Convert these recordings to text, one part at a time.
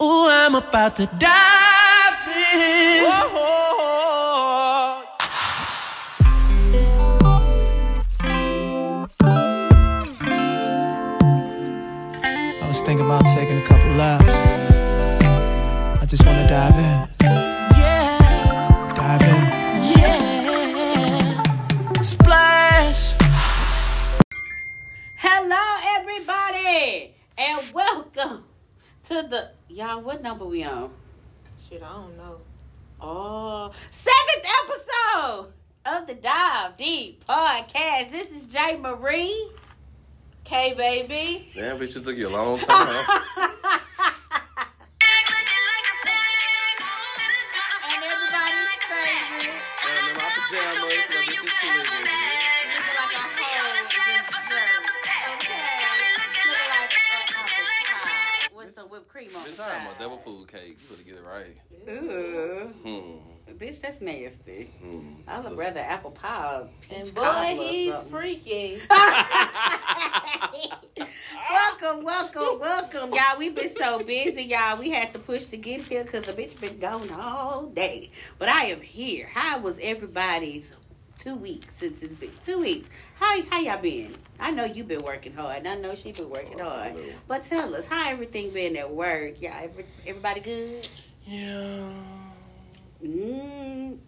Ooh, I'm about to dive in. I was thinking about taking a couple laps. I just wanna dive in. Yeah. Dive in. Yeah. Splash. Hello, everybody, and welcome to the y'all. What number we on? Shit, I don't know. Oh, seventh episode of the Dive Deep podcast. This is Jay Marie. K baby. Damn, bitch, it took you a long time. on the Bitch, I'm a side. devil food cake. You better get it right. Ooh, Hmm. bitch, that's nasty. Hmm. I would Just- rather apple pie. And boy, he's something. freaky. welcome, welcome, welcome, y'all. We've been so busy, y'all. We had to push to get here because the bitch been gone all day. But I am here. How was everybody's two weeks since it's been two weeks? How how y'all been? I know you've been working hard. and I know she been working Oh, hard. But tell us how everything been at work. Y'all, every, everybody good? Yeah. Mm.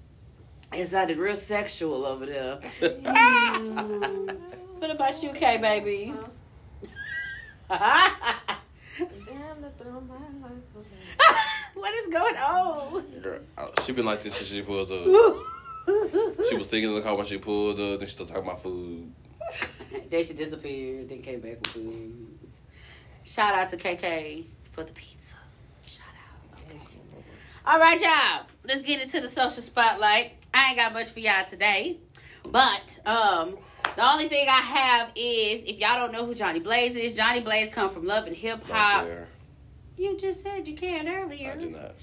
It sounded real sexual over there. Mm. What about you, K baby? Damn, to throw my life away. what is going on? Girl, she been like this since she pulled up. She was thinking in the car when she pulled up. Then she started talking about food. then she disappeared, then came back with food. Shout out to KK for the pizza. Shout out. All right, y'all. Let's get into the social spotlight. I ain't got much for y'all today, but um, the only thing I have is if y'all don't know who Jonni Blaze is, Jonni Blaze come from Love and Hip Hop. You just said you can earlier. I do not.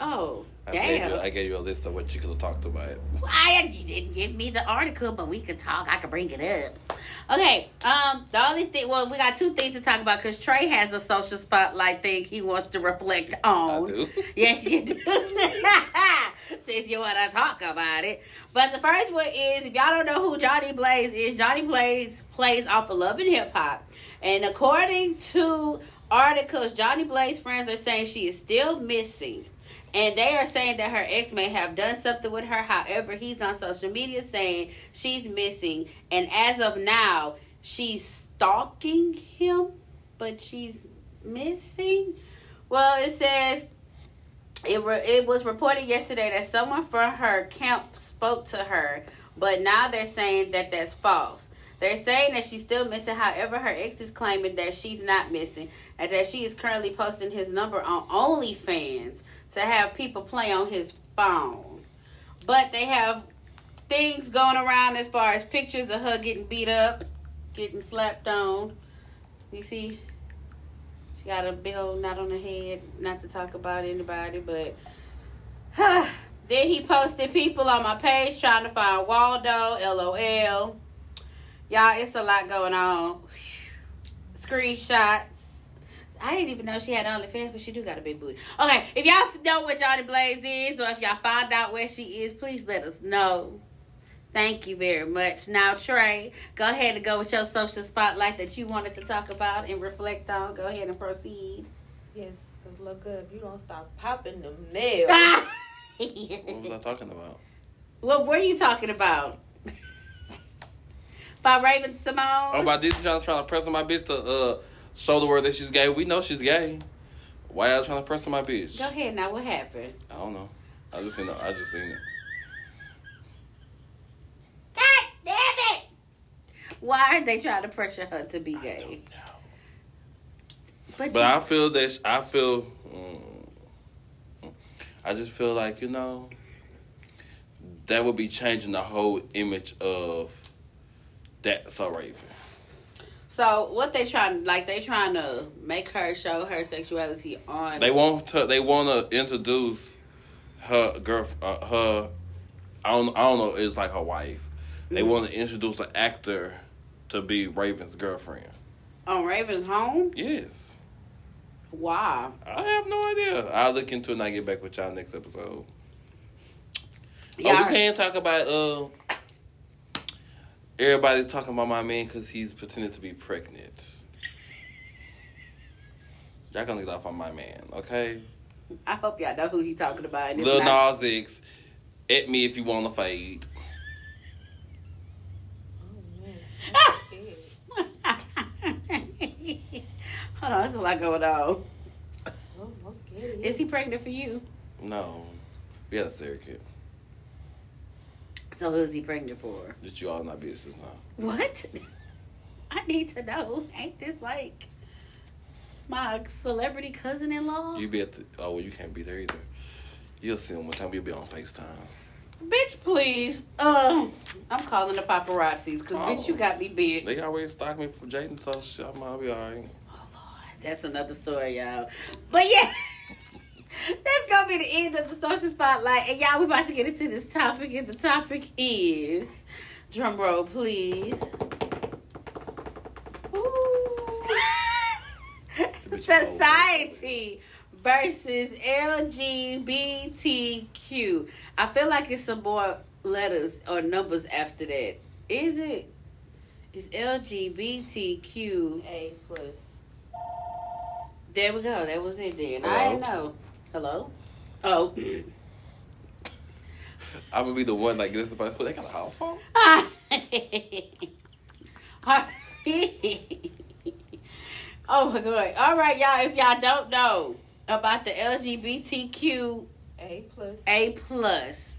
Oh, I gave, you, damn. I gave you a list of what you could have talked about. I you didn't give me the article, but we could talk. I could bring it up. Okay. Um. The only thing. Well, we got two things to talk about because Trey has a social spotlight thing he wants to reflect on. I do. Yes, you do. Since you want to talk about it. But the first one is if y'all don't know who Jonni Blaze is, Jonni Blaze plays off of Love and Hip Hop. And according to articles, Jonni Blaze friends are saying she is still missing. And they are saying that her ex may have done something with her. However, he's on social media saying she's missing. And as of now, she's stalking him, but she's missing. Well, it says it re- it was reported yesterday that someone from her camp spoke to her, but now they're saying that that's false. They're saying that she's still missing. However, her ex is claiming that she's not missing and that she is currently posting his number on OnlyFans to have people play on his phone. But they have things going around as far as pictures of her getting beat up, getting slapped on. You see, she got a big old knot on her head. Not to talk about anybody, but huh. then he posted people on my page trying to find Waldo. LOL. Y'all, it's a lot going on. Screenshots. I didn't even know she had OnlyFans, but she do got a big booty. Okay, if y'all know what Jonni Blaze is, or if y'all find out where she is, please let us know. Thank you very much. Now, Trey, go ahead and go with your social spotlight that you wanted to talk about and reflect on. Go ahead and proceed. Yes, because look good. You don't stop popping them nails. What was I talking about? what were you talking about? By Raven-Symoné? Oh, by Disney trying, trying to press on my bitch to uh, show the world that she's gay. We know she's gay. Why y'all trying to press on my bitch? Go ahead now. What happened? I don't know. I just seen it. I just seen it. God damn it! Why are they trying to pressure her to be gay? But, But you, I feel that sh- I feel. mm, I just feel like you know. That would be changing the whole image of that so Raven. So what they trying like they trying to make her show her sexuality on They want to. They want to introduce her girl. Uh, her. I don't. I don't know. It's like her wife. They want to introduce an actor to be Raven's girlfriend. on Raven's home. Yes. Why? I have no idea. I'll look into it and I get back with y'all next episode. Yeah. Oh, we can't talk about uh. Everybody's talking about my man because he's pretending to be pregnant. Y'all gonna get off on my man, okay? I hope y'all know who he's talking about. and it's Lil not- Nas X, at me if you want to fade. Oh man. Hold on, there's a lot going on. Oh, I'm. Is he pregnant for you? No, we had a surrogate. So who's he pregnant for? That you all in our business now. What? I need to know. Ain't this like my celebrity cousin-in-law? You be at the, oh well, you can't be there either. You'll see him one time. We'll be on Facetime. Bitch, please. Uh, I'm calling the paparazzis because bitch, you Oh. got me big. They always stalk me for Jaden, so shit, I'll be alright. Oh Lord, that's another story, y'all. But yeah. That's gonna be the end of the social spotlight. And y'all, we about to get into this topic, and the topic is drum roll, please. Society versus LGBTQ. I feel like it's some more letters or numbers after that. Is it? It's LGBTQ. A plus. There we go. That was it then. I Hello? didn't know. Hello? Oh. I'm gonna be the one that gets about. They got a house phone. oh my god. All right, y'all. If y'all don't know about the LGBTQ A plus. A plus.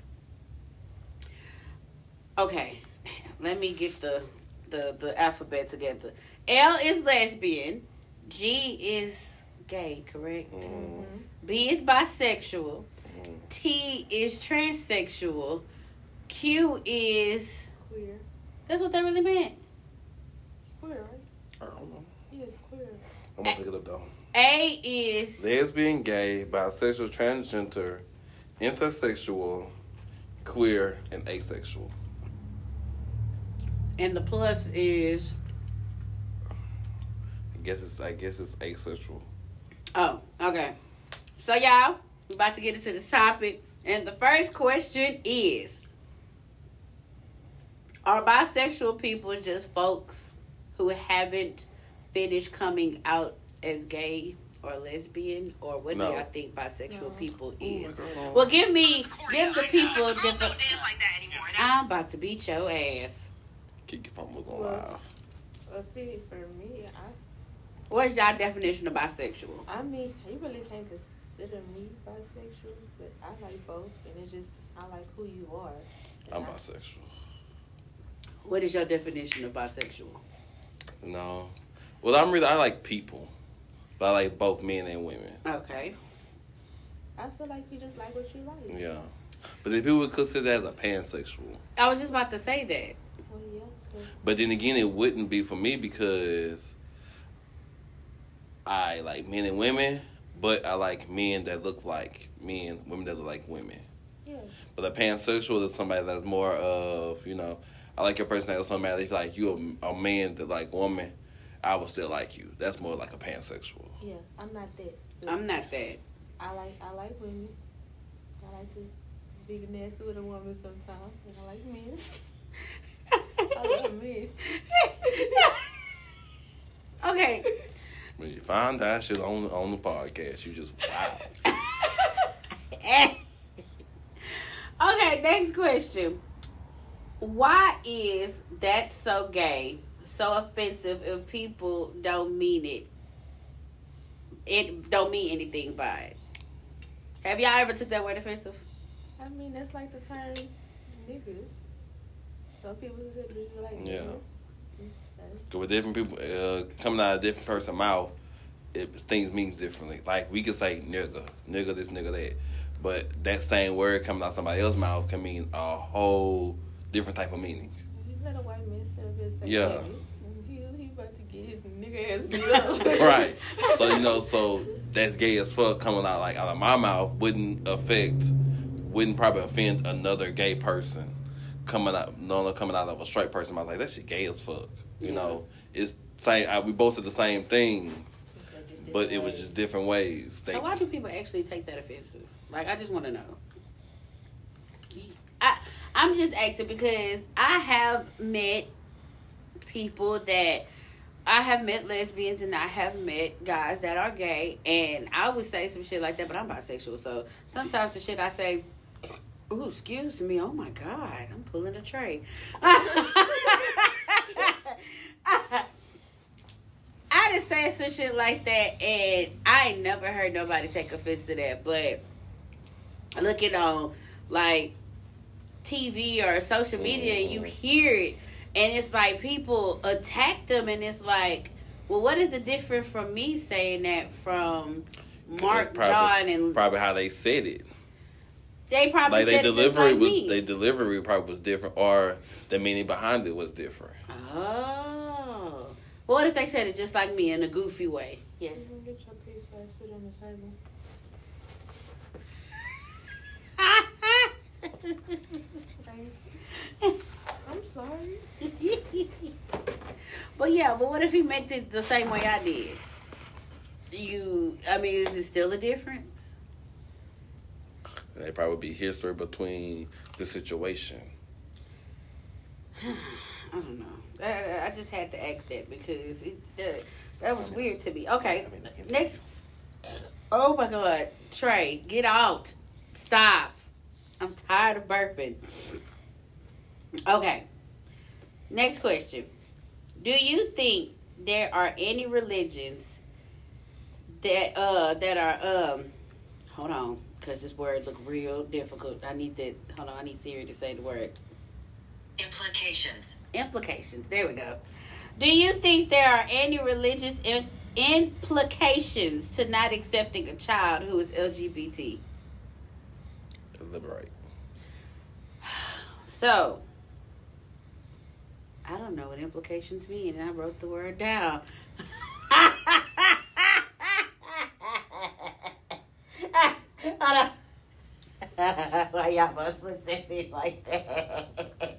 Okay, let me get the the the alphabet together. L is lesbian. G is gay. Correct. Mm, B is bisexual. T is transsexual. Q is Queer. that's what that really meant. Queer, right? I don't know. Yes, queer. I'm gonna pick it up though. A is Lesbian, gay, bisexual, transgender, intersexual, queer, and asexual. and the plus is I guess it's I guess it's asexual. oh okay. So y'all, we about to get into the topic, and the first question is: Are bisexual people just folks who haven't finished coming out as gay or lesbian, or what No. do y'all think bisexual No. people oh is? my girl. Well, give me, give the people Girls different. like that anymore. I'm about to beat your ass. Keke Palmer's on Well- live. A pity for me. I What's y'all definition of bisexual? I mean, you really can't consider me bisexual, but I like both, and it's just I like who you are. I'm I- bisexual. What is your definition of bisexual? No. Well, I'm really I like people, but I like both men and women. Okay. I feel like you just like what you like. Yeah. But if people would consider that as a pansexual, I was just about to say that. Well, yeah. 'cause but then again, it wouldn't be for me because I like men and women, but I like men that look like men, women that look like women. yeah. But a pansexual is somebody that's more of, you know, I like your personality so matter if like you a, a man that like woman, I would still like you. That's more like a pansexual. Yeah, I'm not that. but I'm not that. I like I like women. I like to be nasty with a woman sometimes, and I like men. I love men. okay. When you find that shit on on the podcast, you just wow. okay, next question. Why is that so gay, so offensive if people don't mean it? It don't mean anything by it. Have y'all ever took that word offensive? I mean, that's like the term nigga. Some people just just like Yeah. With different people uh, coming out of a different person's mouth, it things means differently. Like we could say nigga, nigga this, nigga that, but that same word coming out somebody else's mouth can mean a whole different type of meaning. You let a white man sit up and say, Yeah. He, he about to get his nigga ass beat up. right. So you know, so that's gay as fuck coming out like out of my mouth wouldn't affect, wouldn't probably offend another gay person coming out, no, coming out of a straight person. I was like, that shit gay as fuck. You Yeah. know, it's same. I, we both said the same things. but it was just different ways. They, So why do people actually take that offensive? Like, I just want to know. I I'm just asking because I have met people that I have met lesbians and I have met guys that are gay, and I would say some shit like that, but I'm bisexual, so sometimes the shit I say. Ooh, excuse me. Oh my God, I'm pulling a Trey. I just say some shit like that, and I ain't never heard nobody take offense to that. But looking on um, like TV or social media, and you mm. hear it, and it's like people attack them, and it's like, well, what is the difference from me saying that from Mark, probably, John, and probably how they said it. they probably Like they said it just delivery like was me. they delivery probably was different, or the meaning behind it was different. Oh, what if they said it just like me in a goofy way? Yes. Get your pizza and sit on the table. I'm sorry. but yeah, but what if he meant it the same way I did? You, I mean, is it still a difference? And they probably be history between the situation. I don't know. I, I just had to ask that because it uh, that was weird to me. Okay, next. Oh my God, Trey, get out! Stop! I'm tired of burping. Okay. Next question. Do you think there are any religions that uh that are um hold on because this word look real difficult. I need that. Hold on, I need Siri to say the word Implications. implications. There we go. Do you think there are any religious in, implications to not accepting a child who is LGBT? Liberate. So, I don't know what implications mean, and I wrote the word down. Hold on. Why y'all both look at me like that?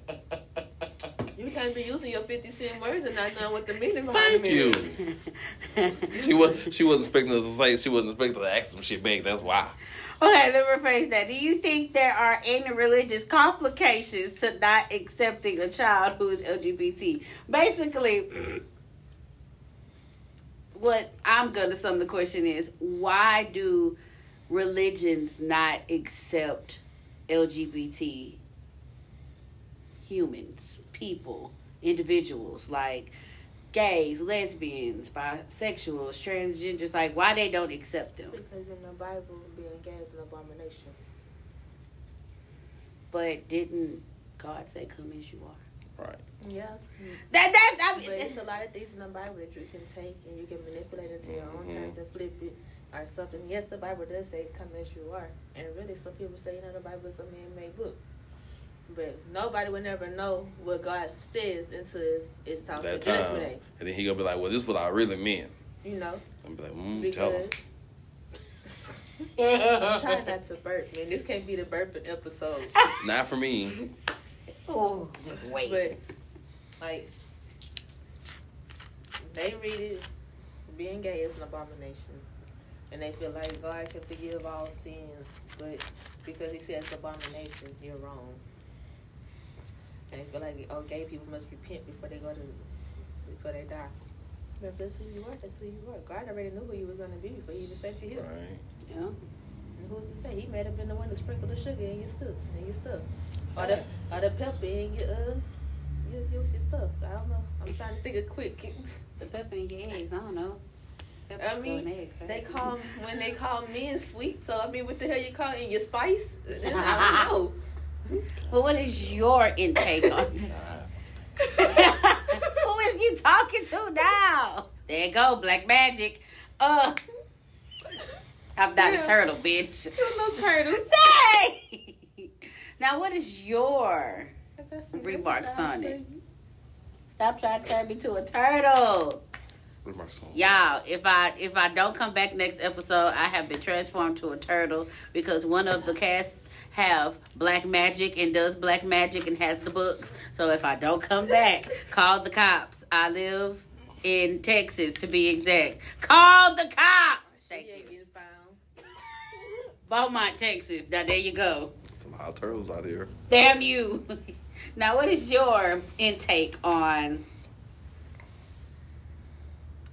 You can't be using your 50 cent words and not knowing what the meaning behind Thank them you. is. She was she wasn't expecting us to say she wasn't expecting to ask some shit back. That's why. Okay, let me rephrase that. Do you think there are any religious complications to not accepting a child who is LGBT? Basically, what I'm gonna sum the question is why do religions not accept LGBT humans, people, individuals like gays, lesbians, bisexuals, transgenders? Like, why they don't accept them? Because in the Bible, being gay is an abomination. But didn't God say, "Come as you are"? Right. Yeah. That that I But it's a lot of things in the Bible that you can take and you can manipulate it to your own Mhm. terms and flip it or something. Yes, the Bible does say come as you are. And really, some people say, you know, the Bible is a man made book. But nobody would never know what God says until it's time for That judgment time. day. And then he gonna be like, Well, this is what I really meant. You know? I'm be like, mm, tell him. Because I'm trying not to burp, man. This can't be the burping episode. Not for me. oh, just wait. But like they read it, being gay is an abomination, and they feel like God can forgive all sins, but because He says abomination, you're wrong. And feel like oh, gay people must repent before they go to before they die. But if that's who you are, that's who you are. God already knew who you were gonna be before He even sent you here. Right. yeah. And who's to say he might have been the one to sprinkle the sugar in your stuff, in your stuff, or the or the pepper in your uh your, your, your stuff. I don't know. I'm trying to think of quick. the pepper in your eggs. I don't know. I Peppers go in mean, eggs, right? they call when they call men sweet. So I mean, what the hell you call in your spice? I don't know. Well, what is your intake on? Nah. Who is you talking to now? There you go, Black Magic. Uh, I'm not Yeah. a turtle, bitch. You're no turtle. Dang! Now, what is your I Remarks on it. Stop trying to turn me to a turtle. Remarks on- Y'all, if I if I don't come back next episode, I have been transformed to a turtle because one of the casts have black magic and does black magic and has the books. So if I don't come back, call the cops. I live in Texas, to be exact. Call the cops. Thank She ain't you. found. Beaumont, Texas. Now there you go. Some hot turtles out here. Damn you. now, what is your intake on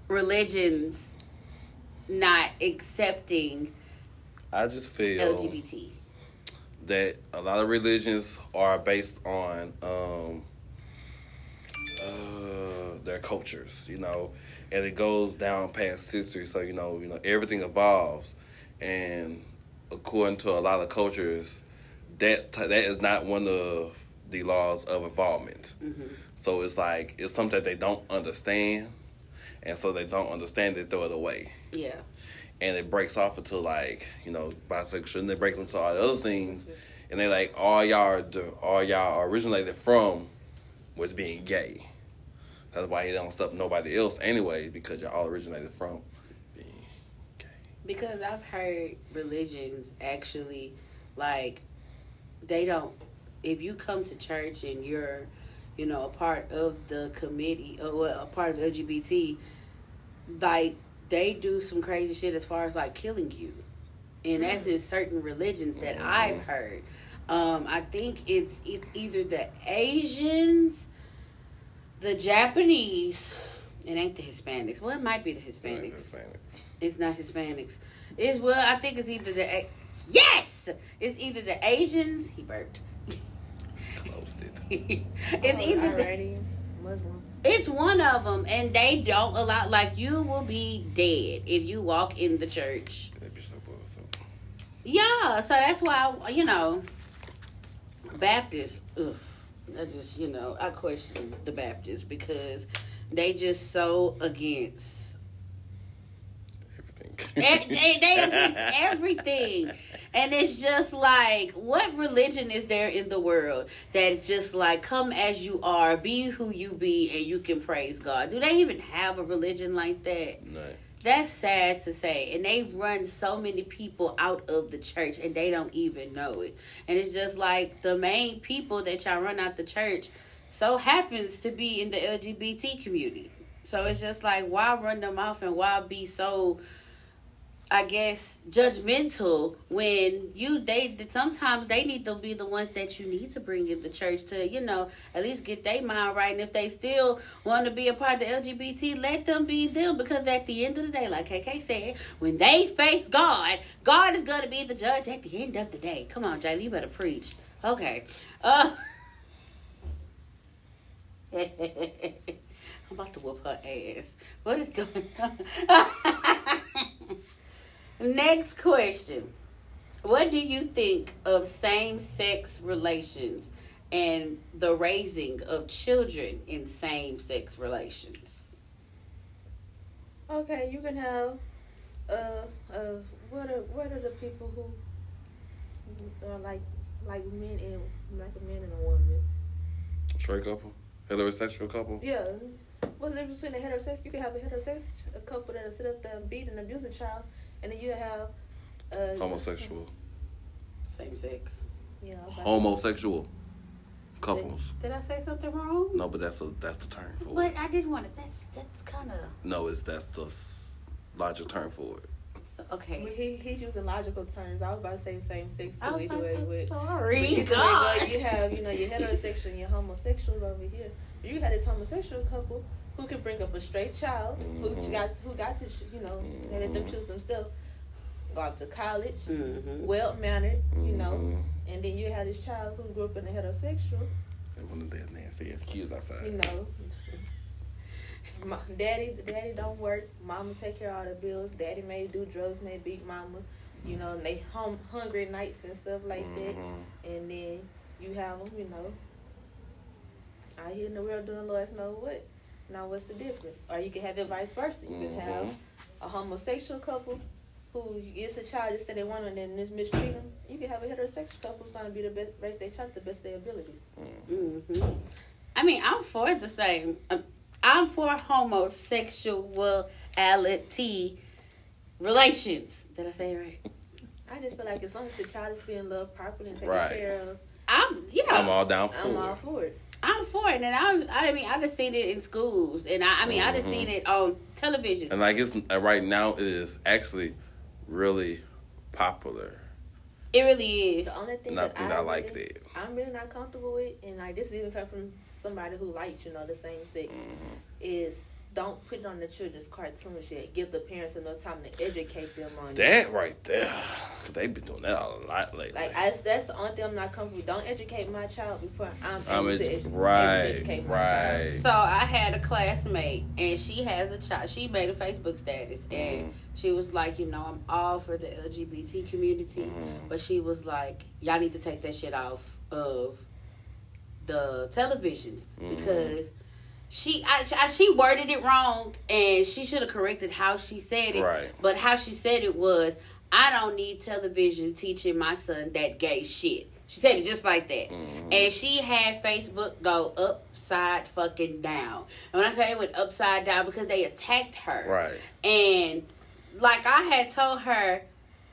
religions not accepting I just feel LGBT? That a lot of religions are based on um, uh, their cultures, you know, and it goes down past history. So you know, you know, everything evolves, and according to a lot of cultures, that that is not one of the laws of involvement. So it's like it's something that they don't understand, and so they don't understand it, throw it away Yeah. And it breaks off into like you know bisexual, and it breaks into all the other things, and they like all y'all all y'all originated from was being gay. That's why he don't accept nobody else anyway because y'all all originated from being gay. Because I've heard religions actually, like, they don't. If you come to church and you're, you know, a part of the committee uh, or a part of LGBT, like they do some crazy shit as far as like killing you, and that's in certain religions that I've heard. Um, I think it's it's either the Asians, the Japanese, it ain't the Hispanics. Well, it might be the Hispanics. Hispanics. It's not Hispanics. It's well, I think it's either the A- yes, it's either the Asians. He burped. Closed it. it's either the, Iranians, Muslim. It's one of them, and they don't allow. Like you will be dead if you walk in the church. So. Yeah, so that's why you know Baptists. Ugh, I just you know I question the Baptists because they just so against they, they against everything. And it's just like, what religion is there in the world that's just like, come as you are, be who you be, and you can praise God? Do they even have a religion like that? No. That's sad to say. And they run so many people out of the church and they don't even know it. And it's just like the main people that y'all run out the church so happens to be in the LGBT community. So it's just like why run them off and why be so I guess judgmental when you they sometimes they need to be the ones that you need to bring in the church to you know at least get their mind right. And if they still want to be a part of the LGBT let them be them. Because at the end of the day like KK said when they face God God is gonna be the judge at the end of the day. Come on Jay you better preach. Okay. Uh I'm about to whoop her ass. What is going on Next question. What do you think of same sex relations and the raising of children in same sex relations? Okay, you can have. Uh, uh, what are what are the people who who are like like men and like a man and a woman? Straight couple, heterosexual couple. Yeah. What's the difference between a heterosexual? You can have a heterosexual a couple that'll sit up there and beat and abuse a child, and then you have. Uh, Homosexual, Same sex. Yeah. I to- homosexual couples. Did I say something wrong? No, but that's the that's the term for But it. I didn't want to. That's that's kind of No, it's that's the s- logical term for it. But okay. he, he's using logical terms. I was about to say same sex I too. was We do it with. sorry, But either way it God. you have, you know, your heterosexual and your homosexuals over here. You had this homosexual couple who can bring up a straight child who Mhm. got who got to, you know, and let them choose themselves. Go out to college, Mm-hmm. well mannered, you know, Mhm. and then you had this child who grew up in a heterosexual, And one of them nasty ass kids outside. you know. Ma- Daddy, daddy don't work. Mama take care of all the bills. Daddy may do drugs, may beat mama. You know, and they home hungry nights and stuff like that. Mhm. And then you have them, you know, out here in the world doing Lord knows what. Now, what's the difference? Or you can have it vice versa. You can have Mhm. a homosexual couple who gets a child that say they want and then mis- mistreat them. You can have a heterosexual couple who's going to be the best, raise their child to the best of their abilities. Mm-hmm. I mean, I'm for the same. I'm for homosexuality relations. Did I say it right? I just feel like as long as the child is being loved properly and taken Right. care of, I'm yeah. I'm all down for I'm all for it. I'm for it, and I, I mean, I just seen it in schools, and I, I mean, I just seen it on television. And like it's uh, right now, it is actually really popular. It really is. The only thing And I that think I, I like really- that. I'm really not comfortable with, and like this even come from somebody who likes, you know, the same sex, Mm-hmm. is don't put it on the children's cartoons yet. Give the parents enough time to educate them on it. That right there, They've been doing that a lot lately. Like I, that's the only thing I'm not comfortable. Don't educate my child before I'm I'm able to, edu- edu- able to right, educate my right. child. So I had a classmate, and she has a child. She made a Facebook status, and Mhm. she was like, you know, I'm all for the LGBT community, Mhm. but she was like, y'all need to take that shit off of the televisions Mhm. because she I, I she worded it wrong, and she should have corrected how she said it. Right. But how she said it was, I don't need television teaching my son that gay shit. She said it just like that. Mhm. And she had Facebook go upside fucking down. And when I say it went upside down because they attacked her. Right. And like I had told her,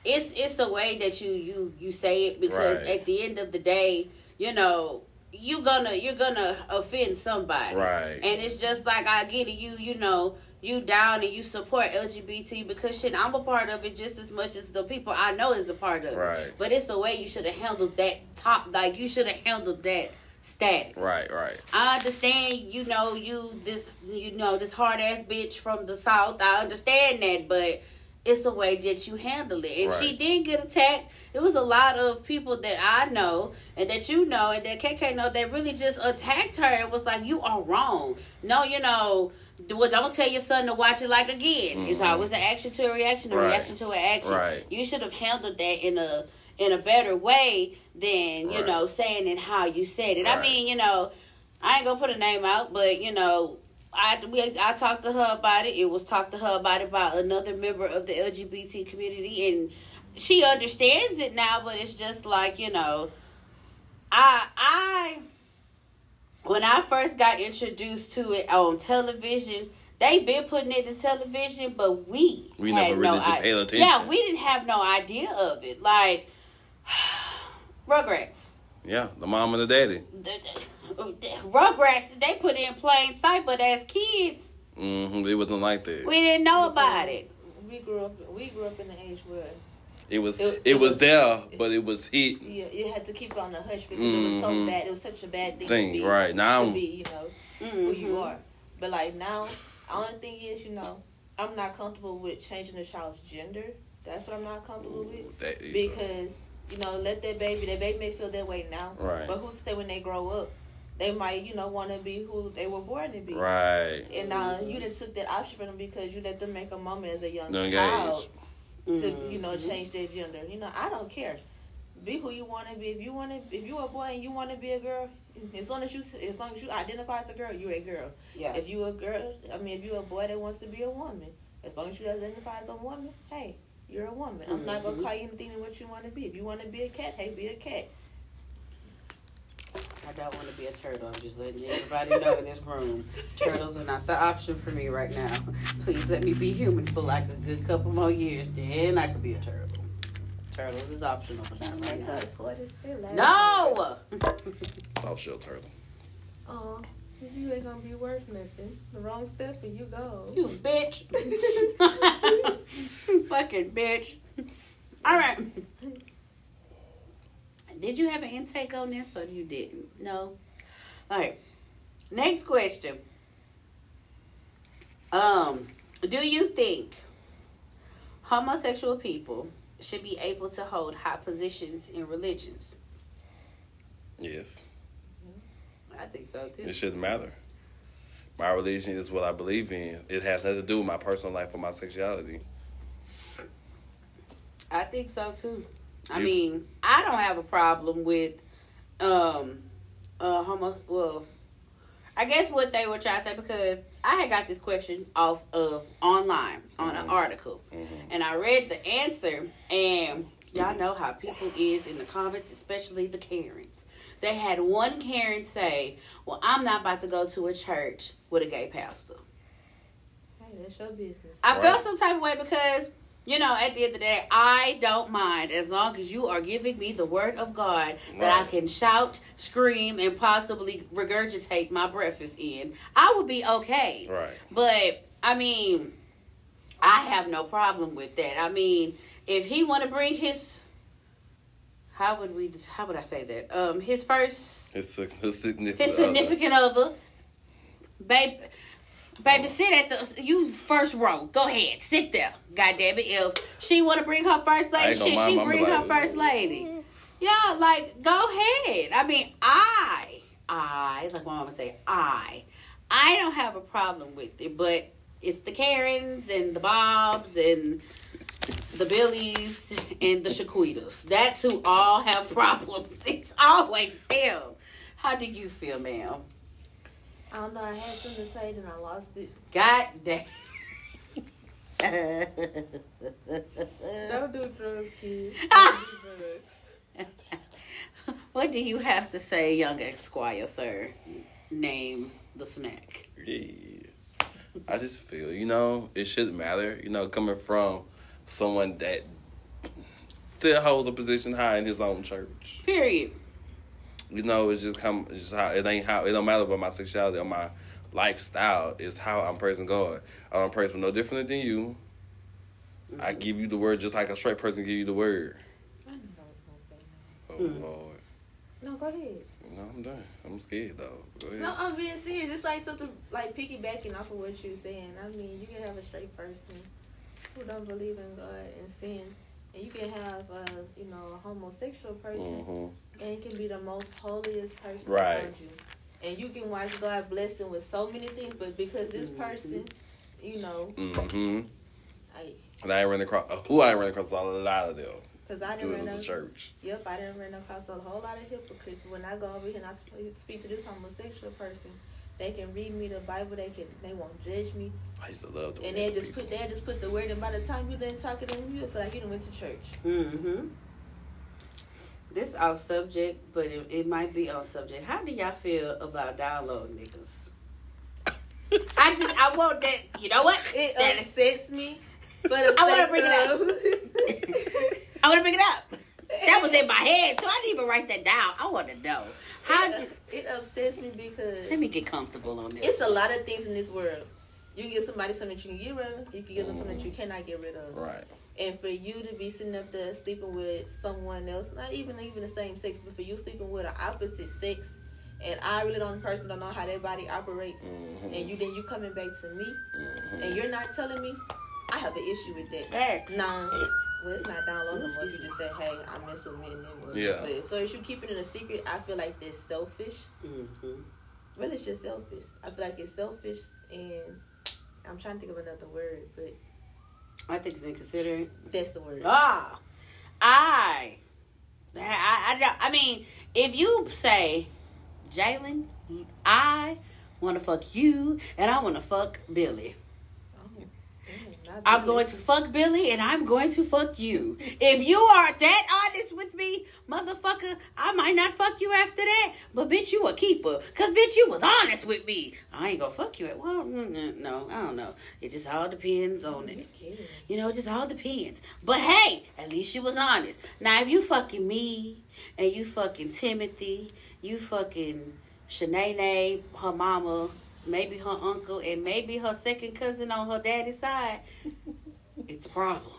it's it's a way that you you you say it because Right. at the end of the day, you know, you gonna you're gonna offend somebody. Right. And it's just like I get it, you you know, you down and you support LGBT because shit, I'm a part of it just as much as the people I know is a part of it. Right. But it's the way you should have handled that top like you should have handled that status. Right, right. I understand, you know, you this you know, this hard ass bitch from the south. I understand that, but it's the way that you handle it. And she did get attacked. It was a lot of people that I know and that you know and that KK know that really just attacked her and was like, You are wrong. No, you know, well, don't tell your son to watch it like again. It's Mhm. always an action to a reaction, a Right. reaction to an action. Right. You should have handled that in a in a better way than, you Right. know, saying it how you said it. I mean, you know, I ain't gonna put a name out, but you know, I we I talked to her about it. It was talked to her about it by another member of the LGBT community, and she understands it now. But it's just like you know, I I when I first got introduced to it on television. They been putting it in television, but we We had never no really i- paid attention. Yeah, we didn't have no idea of it. Like Rugrats. Yeah, the mom and the daddy. The- the- the Rugrats, they put it in plain sight, but as kids, mm-hmm, It wasn't like that. we didn't know about it. We grew up. We grew up in the age where It was It- it, it was, was- there, but it was hit. yeah, you had to keep it on the hush because it was so Mhm. bad. It was such a bad thing. Thing, to be, right. Now- to be, you know, who you Mhm. are. But like now, only thing is, you know, I'm not comfortable with changing the child's gender. That's what I'm not comfortable with That is, because you know, let that baby. That baby may feel that way now, Right. But who's to say when they grow up, they might, you know, want to be who they were born to be. right. And uh, you didn't took that option from them because you let them make a moment as a young Young child age. to you know Mhm. change their gender. You know, I don't care. Be who you want to be. If you want to, if you're a boy and you want to be a girl, as long as you as long as you identify as a girl, you're a girl. Yeah. If you a girl, I mean, if you're a boy that wants to be a woman, as long as you identify as a woman, hey, you're a woman. I'm not gonna Mhm. call you anything than what you want to be. If you want to be a cat, hey, be a cat. I don't want to be a turtle. I'm just letting everybody know in this room. Turtles are not the option for me right now. Please let me be human for like a good couple more years. Then I could be a turtle. Turtles is optional for me right Make now. tortoise. No! Soft shell turtle. Oh, you ain't gonna be worth nothing. The wrong step and you go. you bitch. Fucking bitch. All right. Did you have an intake on this or you didn't? No. All right. Next question. Um, do you think homosexual people should be able to hold high positions in religions? Yes, I think so too. it shouldn't matter. My religion is what I believe in. It has nothing to do with my personal life or my sexuality. I think so too. I You- mean, I don't have a problem with um uh homo well I guess what they were trying to say because I had got this question off of online on an Mhm. article Mhm. and I read the answer and y'all know how people is in the comments, especially the Karens. They had one Karen say, Well, I'm not about to go to a church with a gay pastor. Hey, that's your business. I Right. felt some type of way because you know, at the end of the day, I don't mind as long as you are giving me the word of God that I can shout, scream, and possibly regurgitate my breakfast in. I would be okay. Right. But I mean, I have no problem with that. I mean, if he want to bring his, how would we? How would I say that? Um, his first, His, sig- his significant. his significant other, babe, baby, sit at the you first row. Go ahead, sit there. God damn it! If she want to bring her first lady, shit, mind, she I'm bring her first lady. Yeah, like go ahead. I mean, I, I, like my mama say, I, I don't have a problem with it, but it's the Karens and the Bobs and the Billies and the Shaquitas. That's who all have problems. It's always them. How do you feel, ma'am? I don't know. I had something to say, then I lost it. God damn. Don't do drugs, kids. Don't do drugs. what do you have to say, young Esquire, sir? Name the snack. Yeah. I just feel, you know, it shouldn't matter, you know, coming from someone that still holds a position high in his own church. Period. You know, it's just come, it's just how it ain't how it don't matter about my sexuality or my lifestyle. It's how I'm praising God. I don't praise no different than you. I give you the word just like a straight person give you the word. I knew I was gonna say Oh Mm. Lord, no. No, go ahead. no, I'm done. I'm scared though. Go ahead. No, I'm being serious. It's like something like piggybacking off of what you're saying. I mean, you can have a straight person who don't believe in God and sin, and you can have a you know a homosexual person, hmm and it can be the most holiest person Right. around you. And you can watch God bless them with so many things, but because this Mhm. person, you know, hmm I And I ain't run across uh, who I ain't run across a lot of them. because I didn't it run as up. church. Yep, I didn't run across a whole lot of hypocrites. But when I go over here and I speak to this homosexual person, they can read me the Bible. They can, they won't judge me, I used to love the and they just put, they just put the word. And by the time you done talking to them, you feel like you done went to church. Mm-hmm. This off subject, but it, it might be off subject. How do y'all feel about down low niggas? I just I want that. You know what? It That is- upsets me, but I wanna bring it it I want to bring it up. That was in my head, so I didn't even write that down. I want to know how. it, it upsets me because Let me get comfortable on this. it's a lot of things in this world. You can give somebody something that you can get rid of. You can give them something that you cannot get rid of. Right. And for you to be sitting up there sleeping with someone else, not even even the same sex, but for you sleeping with an opposite sex, and I really don't person don't know how that body operates, Mhm. and you then you coming back to me, Mhm. and you're not telling me, I have an issue with that. Facts. Nah, well it's not down low no more. You just say, hey, I mess with me and then we'll Yeah. So if you keeping it a secret, I feel like that's selfish. Mm-hmm. Really, it's just selfish. I feel like it's selfish, and I'm trying to think of another word, but I think it's inconsiderate. that's the word. Ah, I, I, I, I mean, if you say, Jalen, I want to fuck you, and I want to fuck Billy. I'm going to fuck Billy, and I'm going to fuck you. If you are that honest with me, motherfucker, I might not fuck you after that, but bitch, you a keeper. Cause bitch, you was honest with me. I ain't gonna fuck you. At well, mm, mm, no, I don't know. It just all depends on it. You know, it just all depends. But hey, at least you was honest. Now, if you fucking me and you fucking Timothy, you fucking Shanae, her mama, maybe her uncle, and maybe her second cousin on her daddy's side, it's a problem.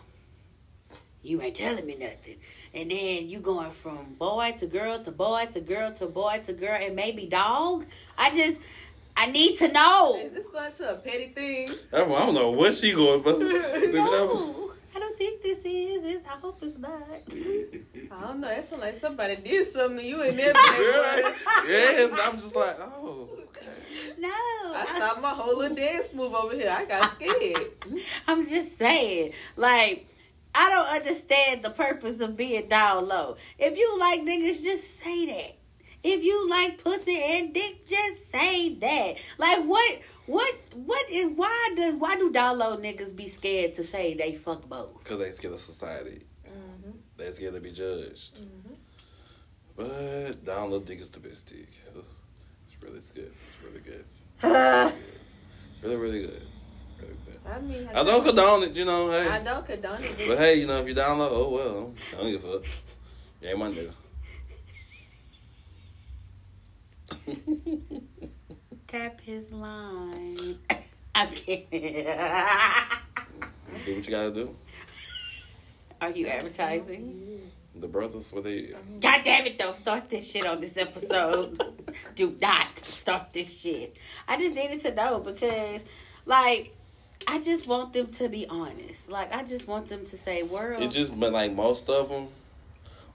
You ain't telling me nothing. And then you going from boy to girl to boy to girl to boy to girl and maybe dog. I just, I need to know. Is this going to a petty thing? I don't know what she going, but No, I don't think this is. It's, I hope it's not. I don't know. That sounds like somebody did something to you and never. Yeah, yes, I'm just like, oh. No, I I, stopped my whole little dance move over here. I got scared. I'm just saying. Like, I don't understand the purpose of being down low. If you like niggas, just say that. If you like pussy and dick, just say that. Like, what? What? What is? Why do? Why do down low niggas be scared to say they fuck both? Because they scared of society. hmm They scared to be judged. hmm But down little dick is the best dick. Ugh, It's really it's good. It's really good. Uh, Really, really good. I mean, I don't condone it, you know. Hey, I don't condone it. but hey, you know, if you down low, oh well. I don't give a fuck. You ain't my nigga. Tap his line. I'm kidding. do what you gotta do. Are you advertising? The brothers, what they? God damn it, don't start this shit on this episode. Do not start this shit. I just needed to know because, like, I just want them to be honest. Like, I just want them to say, world. It just, but like most of them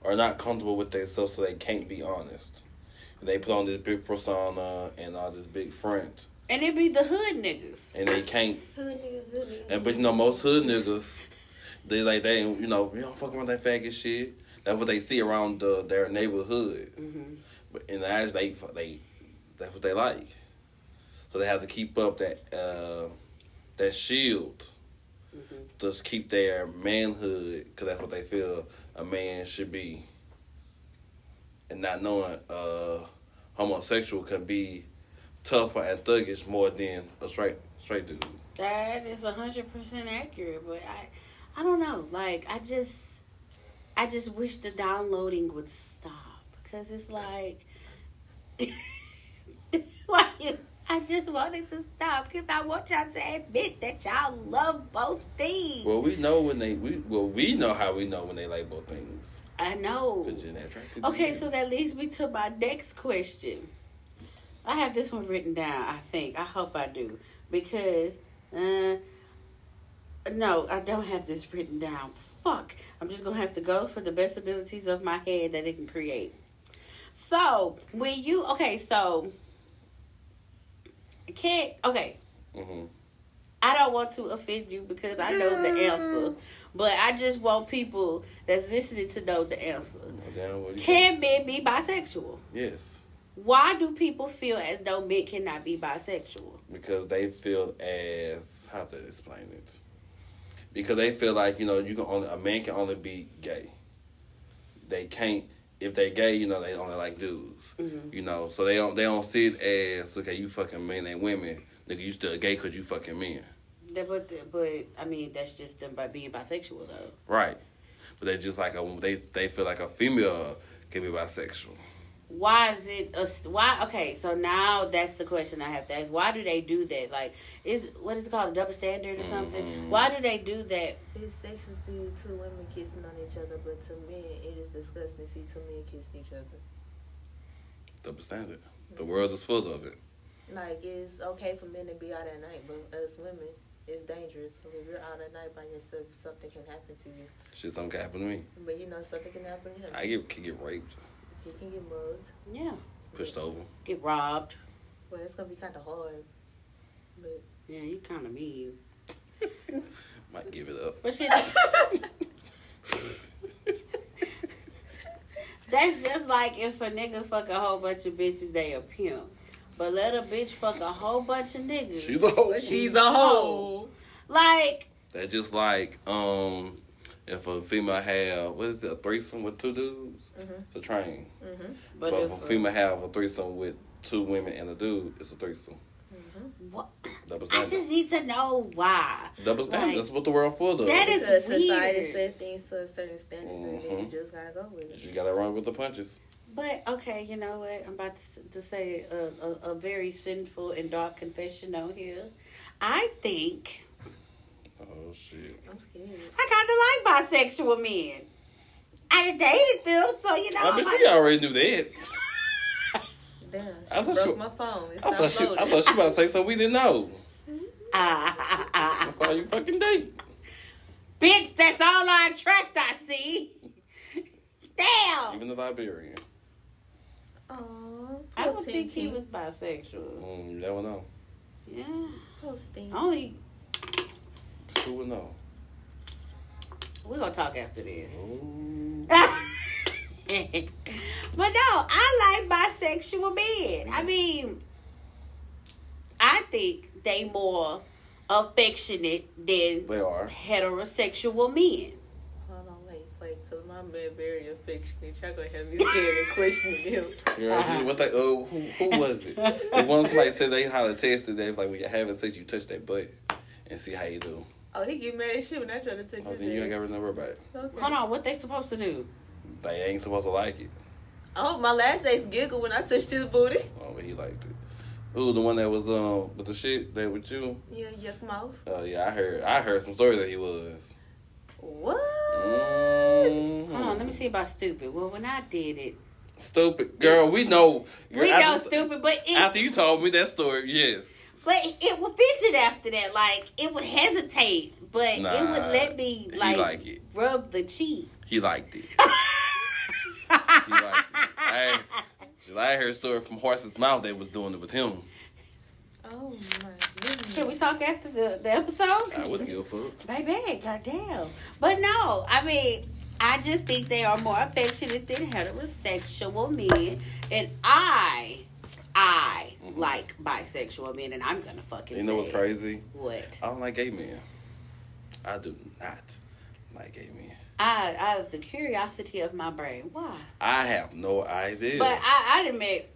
are not comfortable with themselves, so they can't be honest. And they put on this big persona and all this big front, and it be the hood niggas. and they can't. Hood nigga, hood nigga. And but you know, most hood niggas, they like they, ain't- you know, you don't fuck around that faggot shit. That's what they see around the, their neighborhood. Mm-hmm. But in the eyes, they they that's what they like. So they have to keep up that uh, that shield. Mm-hmm. Just keep their manhood, because that's what they feel a man should be. And not knowing uh, homosexual can be tougher and thuggish more than a straight straight dude. That is hundred percent accurate, but I, I don't know. Like I just, I just wish the downloading would stop because it's like, why you? I just wanted to stop because I want y'all to admit that y'all love both things. Well, we know when they we well we know how we know when they like both things. I know. But you're not attracted to Okay, so that leads me to my next question. I have this one written down, I think. I hope I do. Because, uh, no, I don't have this written down. Fuck. I'm just going to have to go for the best abilities of my head that it can create. So, when you, okay, so, can't, okay, Mhm. I don't want to offend you because I know the answer. But I just want people that's listening to know the answer. Well, damn, what you Can men be bisexual? Yes, Why do people feel as though men cannot be bisexual? because they feel as how to explain it. Because they feel like you know you can only a man can only be gay. They can't if they gay, you know they only like dudes. Mhm. You know, so they don't they don't see it as okay you fucking men and women. Nigga, you still gay because you fucking men. That, but, but I mean, that's just them by being bisexual, though. Right. But they just like a they they feel like a female can be bisexual. Why is it a why? Okay, so now that's the question I have to ask. Why do they do that? Like, is what is it called a double standard or something? Mhm. Why do they do that? It's sexy to see two women kissing on each other, but to men, it is disgusting to see two men kissing each other. Double standard. The world is full of it. Like, it's okay for men to be out at night, but us women, it's dangerous. If you're out at night by yourself, something can happen to you. Shit, something can happen to me. But you know, something can happen to him. I get can get raped, he can get mugged. Yeah, pushed over. get robbed. Well, it's gonna be kind of hard. But Yeah, you kind of mean. Might give it up. But shit. That's just like if a nigga fuck a whole bunch of bitches, they a pimp. But let a bitch fuck a whole bunch of niggas. She's a hoe. She's a hoe. Like, That just like um, if a female have what is it a threesome with two dudes, Mhm. it's a train. mm-hmm. but, But, if if a female have a threesome with two women and a dude, it's a threesome. what, Double I just need to know why. Double standard. like- That's what the world full of. That is because society weird. set things to a certain standards, and then you Mhm. just gotta go with it. You gotta run with the punches. But okay, you know what? I'm about to, to say a, a, a very sinful and dark confession on here. I think Oh shit. I'm scared. I kind of like bisexual men. I dated them, so you know. I I'm mean, like- she already knew that. Damn, I thought broke she- my phone. It's I not thought she. I thought she about to say something we didn't know. Ah, ah, ah, That's all you fucking date. Bitch, that's all I attract, I see. Damn. Even the Liberian. Aw, I don't think he was bisexual. Mm, you never know. Yeah. Poor Sting. Only, Who would know? we're going to talk after this. But no, I like bisexual men. I mean, I think they more affectionate than They are. heterosexual men. Hold on, wait, wait, cause my man very affectionate. Y'all gonna have me scared and questioning him. Girl, just what they, uh, who, who was it? The one somebody said they how to test it. They was like, when you're having sex, you touch that butt. and see how you do. Oh, he get mad as shit when I try to text Oh, his then you ain't ass. got his number back. Okay. Hold on, what they supposed to do? They ain't supposed to like it. Oh, my last ex giggled when I touched his booty. Oh, but he liked it. Who the one that was um with the shit that with you? Yeah, yuck mouth. Oh yeah, I heard I heard some stories that he was. What? Mm. Hold on, let me see about stupid. Well, when I did it, Stupid girl, we know. we Girl, know after- stupid, but it After you told me that story, yes. But it would fidget after that. Like it would hesitate, but it would let me like, like it. rub the cheek. He liked it. He liked it. I, I heard a story from horse's mouth. They was doing it with him. Oh my goodness. Can we talk after the, the episode? I wouldn't give a fuck. Baby, goddamn. But no, I mean, I just think they are more affectionate than heterosexual men, and I, I Mhm. like bisexual men, and I'm gonna fucking. You know what's crazy? What? I don't like gay men. I do not like gay men. I, I the curiosity of my brain. Why? I have no idea. But I, I admit,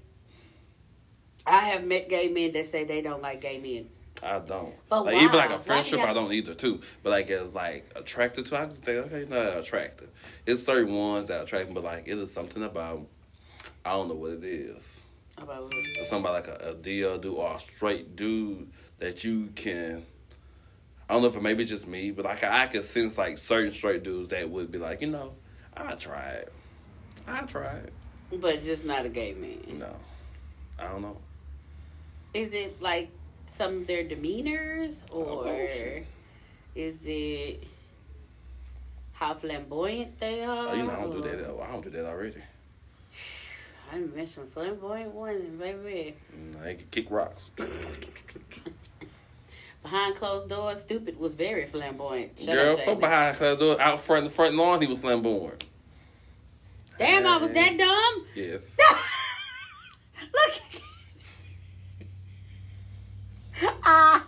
I have met gay men that say they don't like gay men. I don't. But like, even like a friendship, do y'all- I don't either too. But like as like attracted to, I just think okay, not attractive. It's certain ones that attract me, but like it is something about I don't know what it is. About what? Something like a, a deal dude or a straight dude that you can. I don't know if it maybe just me, but like I can sense like certain straight dudes that would be like, you know, I tried, I tried. But just not a gay man. No, I don't know. Is it like some of their demeanors, oh, or bullshit. is it how flamboyant they are? Oh, you know, I don't do or- that. I don't do that already. I done met some flamboyant ones, baby. I can kick rocks. Behind closed doors, stupid was very flamboyant. Shut Girl, up, from behind closed doors, out front, the front lawn, he was flamboyant. Damn, I was that dumb. Yes. Look. Ah.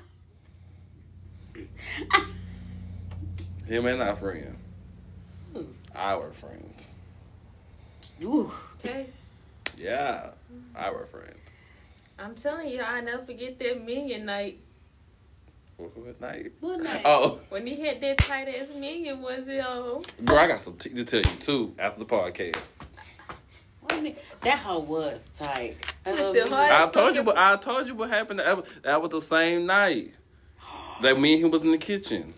Him and our friend. Hmm. Our friend. Ooh. Okay. Yeah, our friend. I'm telling you, I never forget that minion night What, what night? What night? Oh, when he had that tight ass minion. Was it um? on? girl, I got some tea to tell you too after the podcast. Wait a minute. That hoe was tight. I Twisted heart. I told you, but I told you what happened. That was, the same night that me and him was in the kitchen.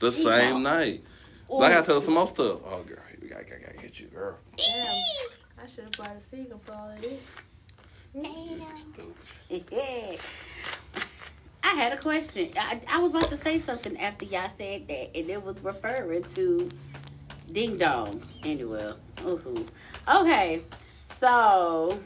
The She same know. night. Ooh. But I gotta tell some more stuff. Oh, girl, we gotta, gotta, gotta get you, girl. Damn. I should have brought a seagull for all of this. Yeah. I had a question. I, I was about to say something after y'all said that, and it was referring to Ding Dong. Anyway, ooh. Okay, so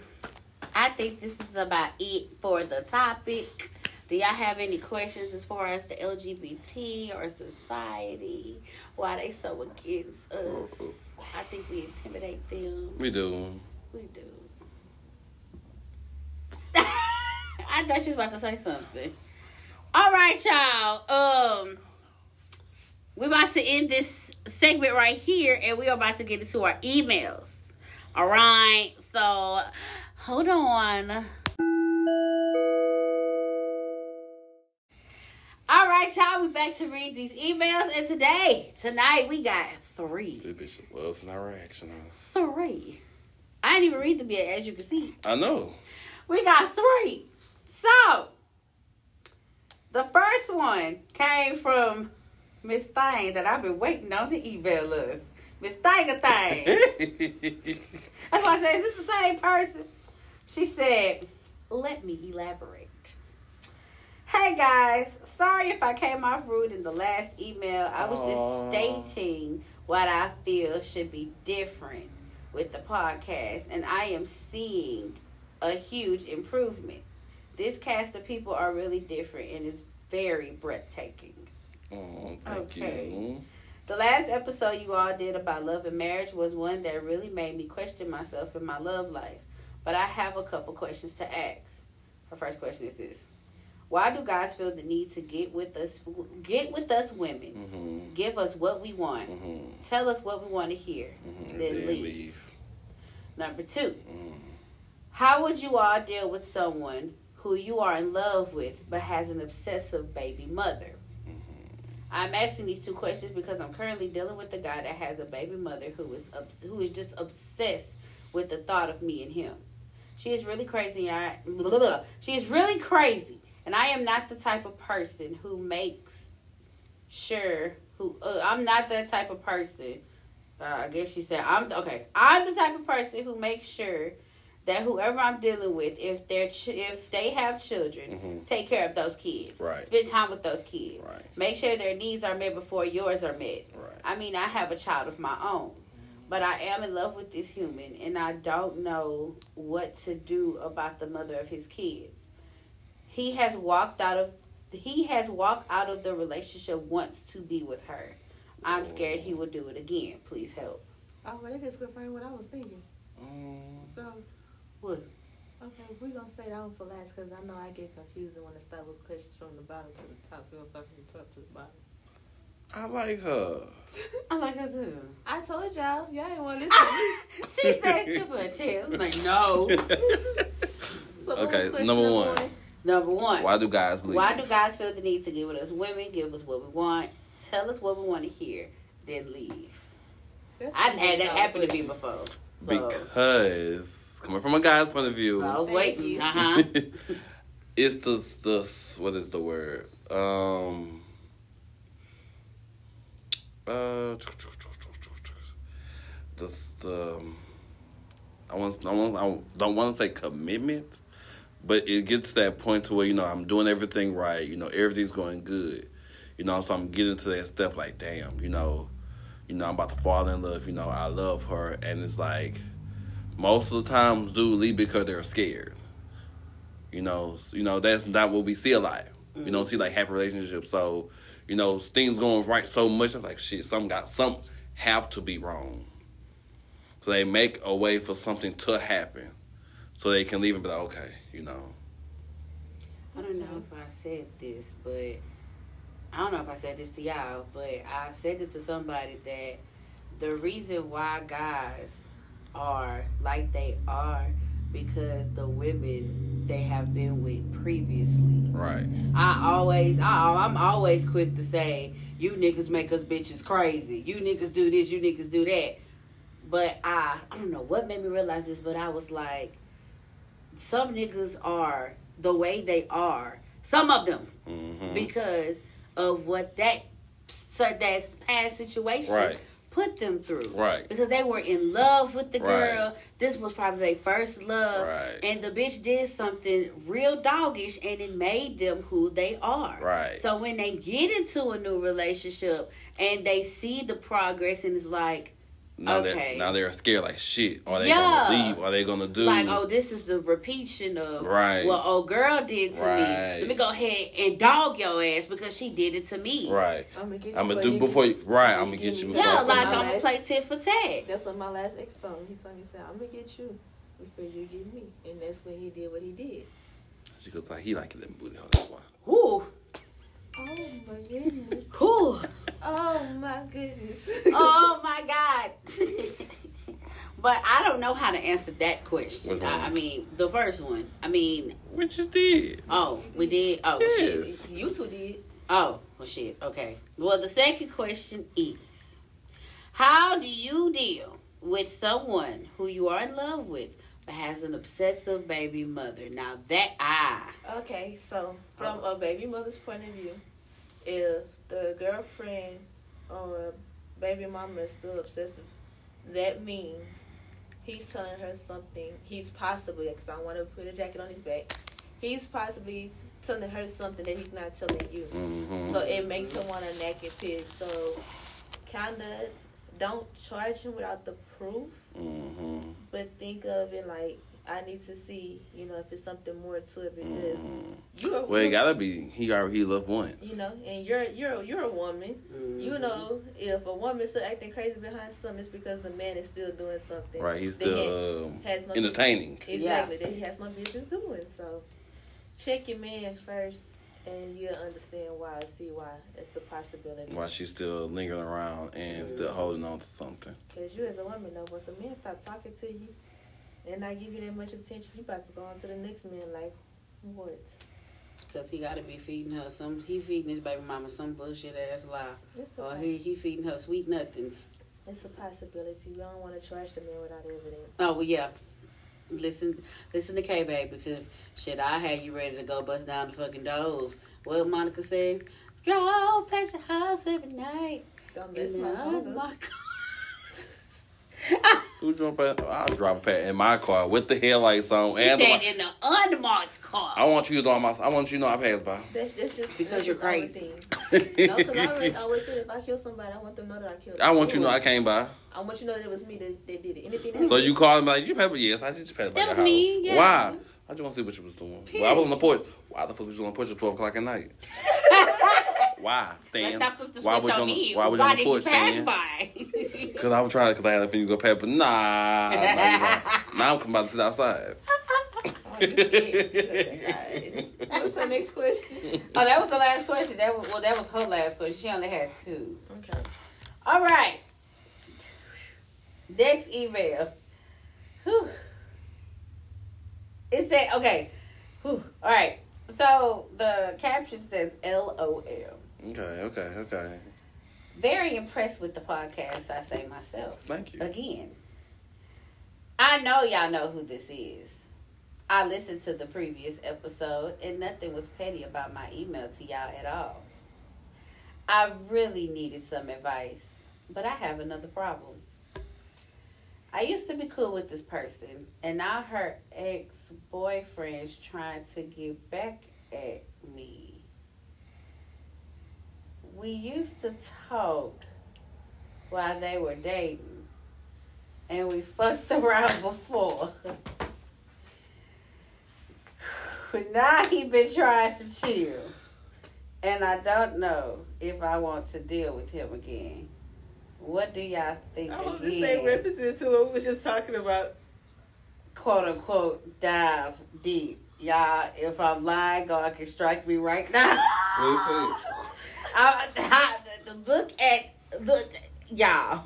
I think this is about it for the topic. Do y'all have any questions as far as the LGBT or society? Why they so against us? Uh-huh. I think we intimidate them. We do. We do. I thought she was about to say something. All right, y'all. Um, we're about to end this segment right here, and we are about to get into our emails. All right. So, hold on. All right, y'all. We're back to read these emails, and today, tonight, we got three. This bitch loves an reaction. Huh? Three. I didn't even read them yet, as you can see. I know. We got three. So, the first one came from Miss Thing that I've been waiting on to email us. Miss Thing a Thing. That's why I said, is this the same person? She said, let me elaborate. Hey guys, sorry if I came off rude in the last email. I was just stating what I feel should be different with the podcast, and I am seeing a huge improvement. This cast of people are really different and it's very breathtaking. oh, thank Okay. you. The last episode you all did about love and marriage was one that really made me question myself in my love life. But I have a couple questions to ask. Her first question is this: Why do guys feel the need to get with us? Get with us women. Mm-hmm. Give us what we want. Mm-hmm. Tell us what we want to hear. Mm-hmm. Then leave. Number two: Mm. How would you all deal with someone who you are in love with but has an obsessive baby mother? I'm asking these two questions because I'm currently dealing with a guy that has a baby mother who is who is just obsessed with the thought of me and him. She is really crazy. I blah, blah, blah. she is really crazy, and I am not the type of person who makes sure who uh, I'm not that type of person. Uh, I guess she said I'm okay. I'm the type of person who makes sure that whoever I'm dealing with, if they're ch- if they have children, Mhm. take care of those kids. Right. Spend time with those kids. Right. Make sure their needs are met before yours are met. Right. I mean, I have a child of my own, but I am in love with this human, and I don't know what to do about the mother of his kids. He has walked out of he has walked out of the relationship once to be with her. I'm scared he will do it again. Please help. Oh, well, that just confirmed what I was thinking. Mm, So, What? okay, we're going to say that one for last because I know I get confused when it start with questions from the bottom to the top. So, we're going to start from the top to the bottom. I like her. I like her too. I told y'all. Y'all didn't want to listen to me. she said, "Give her a chill." I'm like, no. So, Okay, was question number one. Number one. Why do guys leave? Why do guys feel the need to give it us women, give us what we want, tell us what we want to hear, then leave? That's I done had that happen to me before. So Because coming from a guy's point of view, I was waiting. Uh huh. it's the the what is the word? Um. Uh. The the. um, I want. I want. I don't want to say commitment, but it gets that point to where you know I'm doing everything right. You know everything's going good. You know, so I'm getting to that step like, damn. You know, you know I'm about to fall in love. You know, I love her, and it's like most of the times dudes leave because they're scared. You know, you know that's not what we see a lot. We don't see like happy relationships. So, you know, things going right so much. I'm like, shit, some got some have to be wrong. So they make a way for something to happen, so they can leave and be like, okay, you know, I don't know if I said this, but I don't know if I said this to y'all, but I said this to somebody that the reason why guys are like they are because the women they have been with previously. right, I always, I, I'm always quick to say, you niggas make us bitches crazy. You niggas do this, you niggas do that. But I, I don't know what made me realize this, but I was like, some niggas are the way they are. Some of them hmm because of what that so that past situation Right. put them through. Right. Because they were in love with the Right. girl. This was probably their first love. Right. And the bitch did something real doggish and it made them who they are. Right. So when they get into a new relationship and they see the progress and it's like now Okay. they now they're scared like shit. Are they Yeah. gonna leave? Are they gonna do? like, oh, this is the repetition of Right. what old girl did to me. Let me go ahead and dog your ass because she did it to me. right. I'm gonna get I'm gonna do before you. Right. I'm gonna get you give me- before. Yeah, like I'm gonna play tit for tat. That's what my last ex told me. He told me, he said, I'm gonna get you before you get me. And that's when he did what he did. She goes like he like it booty hole. That's why. Whoo, Oh my goodness. whoo. Oh my goodness. oh my god. but I don't know how to answer that question. I, I mean, the first one. I mean, We just did. oh, we did. Oh shit. Yes. you two did. Oh, well, shit. Okay. Well, the second question is How do you deal with someone who you are in love with but has an obsessive baby mother? Now, that I. Okay, so from a baby mother's point of view, if the girlfriend or baby mama is still obsessive, that means he's telling her something. He's possibly, because I want to put a jacket on his back, he's possibly telling her something that he's not telling you. Mm-hmm. So it makes him want a naked pig. So kind of don't charge him without the proof, mm-hmm. but think of it like I need to see, you know, if it's something more to it because Mm-hmm. you're Well, it gotta be. He already he loved once. you know, and you're you're you're a woman. You know, if a woman's still acting crazy behind something, it's because the man is still doing something. Right. He's that still um, has no entertaining. Exactly, that he has no business doing. So check your man first, and you'll understand why. See why it's a possibility. Why she's still lingering around and still mm-hmm. holding on to something. Because you as a woman know, once a man stop talking to you and not give you that much attention, you about to go on to the next man like, what? Cause he gotta be feeding her some. He feeding his baby mama some bullshit ass lie, It's or he he feeding her sweet nothings. it's a possibility. We don't want to trash the man without evidence. Oh well, yeah. Listen, listen to K Bay because shit, I had you ready to go bust down the fucking doors. What Monica said? Drove past your house every night. Don't miss my my car. Who drove past? I'll drive past in my car with the headlights on She and the said light. in the unmarked car. I want you to know my. I want you to know I passed by. That's, that's just Because that's you're just crazy. No, because I always, always said if I kill somebody, I want them to know that I killed. I want you to know I came by. I want you to know that it was me that, that did it. Anything else? So you called me like you passed by? Yes, I just passed by That was house. me, yeah. Why? I just want to see what you was doing. Well, I was on the porch. Why the fuck was you on the porch at twelve o'clock at night? Why, Stan? Let's not flip the Why switch was on on me. why was you Why on the did you porch, pass Stan? by? Cause I was trying. To, Cause I had a feeling you go pay, but nah. nah, now I'm coming about to sit outside. What's the next question? oh, that was the last question. That was, well, that was her last question. She only had two. Okay. All right. Next email. Whew. It said, okay. Whew. All right. So the caption says LOL. Okay, okay, okay. Very impressed with the podcast, I say myself. Thank you. Again. I know y'all know who this is. I listened to the previous episode and nothing was petty about my email to y'all at all. I really needed some advice, but I have another problem. I used to be cool with this person, and now her ex boyfriend's trying to get back at me. We used to talk while they were dating, and we fucked around before. But now he been trying to chill, and I don't know if I want to deal with him again. What do y'all think I hope again? this ain't referencing to what we was just talking about. quote unquote dive deep. Y'all, if I'm lying, God can strike me right now. What I, I, look at look, y'all.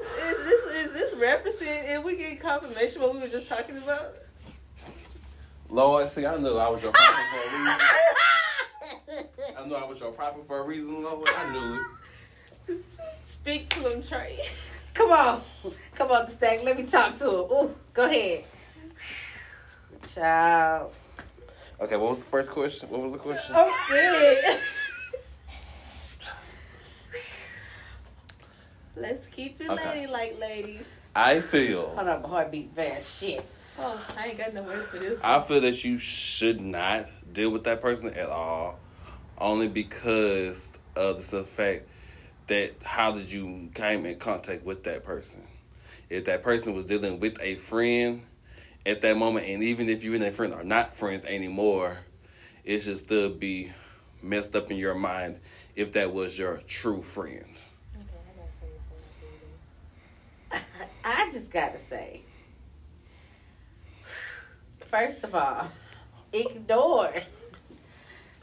Is this is this referencing? If we get confirmation what we were just talking about? Lord, see, I knew I was your prophet for a reason. I knew I was your prophet for a reason, Lord. I knew it. Speak to him, Trey. Come on, come on, the Snack. Let me talk to him. Ooh, go ahead, child. Okay, what was the first question? What was the question? I'm scared. Let's keep it Okay. ladylike, ladies. I feel, Hold on, my heartbeat fast. Shit. Oh, I ain't got no words for this. I feel that you should not deal with that person at all, only because of the fact that how did you came in contact with that person? If that person was dealing with a friend at that moment, and even if you and that friend are not friends anymore, it should still be messed up in your mind if that was your true friend. Okay, I. I just gotta say, first of all, ignore.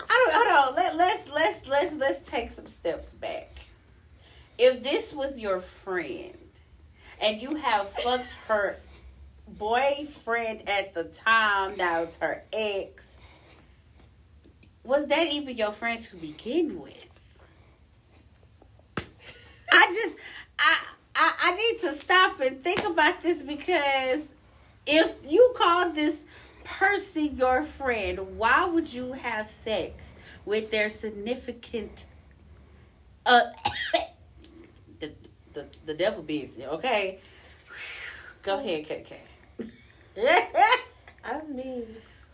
I don't. Hold on. Let let's let's let's let's take some steps back. If this was your friend, and you have fucked her boyfriend at the time, now it's her ex. Was that even your friend to begin with? I just I, I I need to stop and think about this because if you call this person your friend, why would you have sex with their significant uh the the, the devil busy, okay? Go ahead, KK. I mean,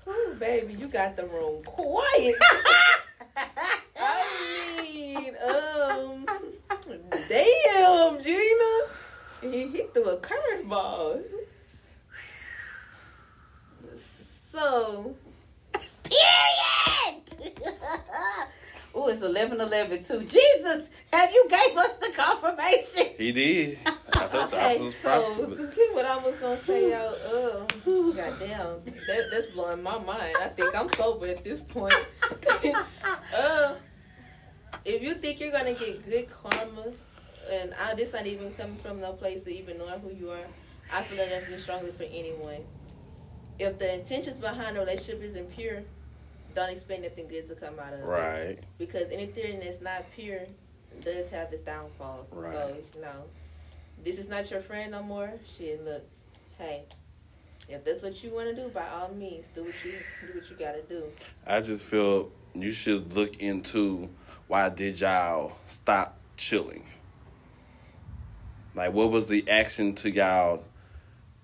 ooh, baby, you got the room quiet. I mean, um, damn, Gina, he, he threw a curveball. So, Period. oh, it's eleven eleven too. Jesus, have you gave us the confirmation? He did. I thought okay, was so to keep what I was gonna say, y'all, uh, goddamn, that, that's blowing my mind. I think I'm sober at this point. uh, if you think you're gonna get good karma, and I, this not even coming from no place to even knowing who you are, I feel that definitely strongly for anyone. If the intentions behind the relationship isn't pure, don't expect nothing good to come out of it. Right. Because anything that's not pure does have its downfalls. Right. So, you know, this is not your friend no more. Shit, look, hey, if that's what you want to do, by all means, do what you do what you gotta do. I just feel you should look into why did y'all stop chilling? Like, what was the action to y'all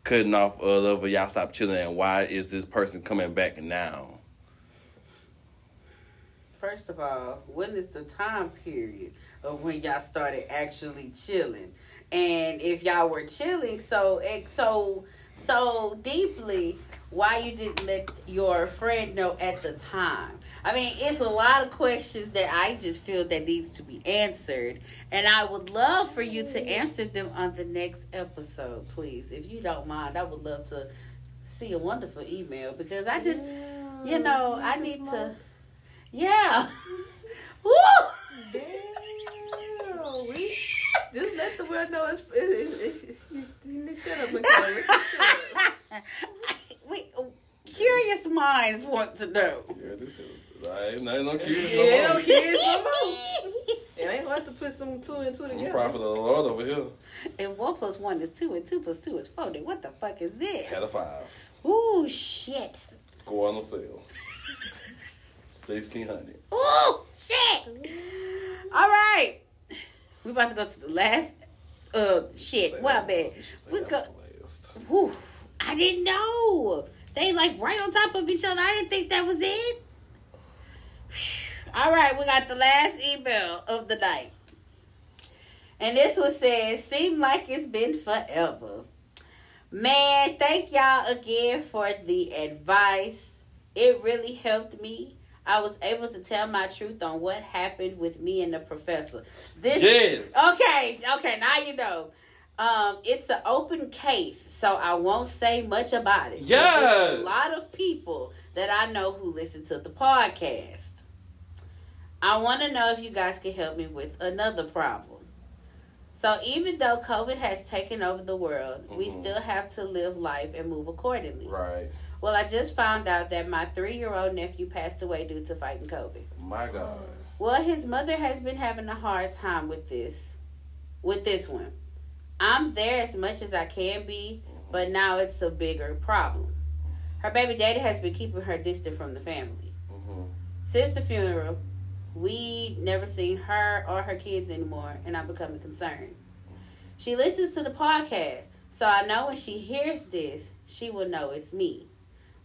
cutting off uh, love or y'all stop chilling, and why is this person coming back now? First of all, when is the time period of when y'all started actually chilling? And if y'all were chilling so so so deeply, why you didn't let your friend know at the time? I mean, it's a lot of questions that I just feel that needs to be answered, and I would love for you to answer them on the next episode, please. If you don't mind, I would love to see a wonderful email because I just, you know, I need to. Yeah. Woo! Damn, we just let the world know it's. it's, it's, it's you shut up, Michaela. Shut up. we, curious minds want to know. Yeah, this is right. No, no curious Yeah, no more. no more. It ain't hard to put some two and two I'm a together. prophet of the Lord over here. If one plus one is two and two plus two is four, then what the fuck is this? Had a five. Ooh, shit. Score on the sale. Sixteen hundred. Ooh, shit. All right. We about to go to the last. Uh, shit. Well, man. We go. Whew, I didn't know. They like right on top of each other. I didn't think that was it. All right, we got the last email of the night. And this one says, seem like it's been forever. Man, thank y'all again for the advice. It really helped me. I was able to tell my truth on what happened with me and the professor. This Yes. Okay, okay, now you know. Um, it's an open case, so I won't say much about it. Yes. There's a lot of people that I know who listen to the podcast. I want to know if you guys can help me with another problem. So even though COVID has taken over the world, we Mhm. still have to live life and move accordingly. Right. Well, I just found out that my three-year-old nephew passed away due to fighting COVID. My God. Well, his mother has been having a hard time with this, with this one. I'm there as much as I can be, but now it's a bigger problem. Her baby daddy has been keeping her distant from the family. hmm Since the funeral, we never seen her or her kids anymore, and I'm becoming concerned. She listens to the podcast, so I know when she hears this, she will know it's me.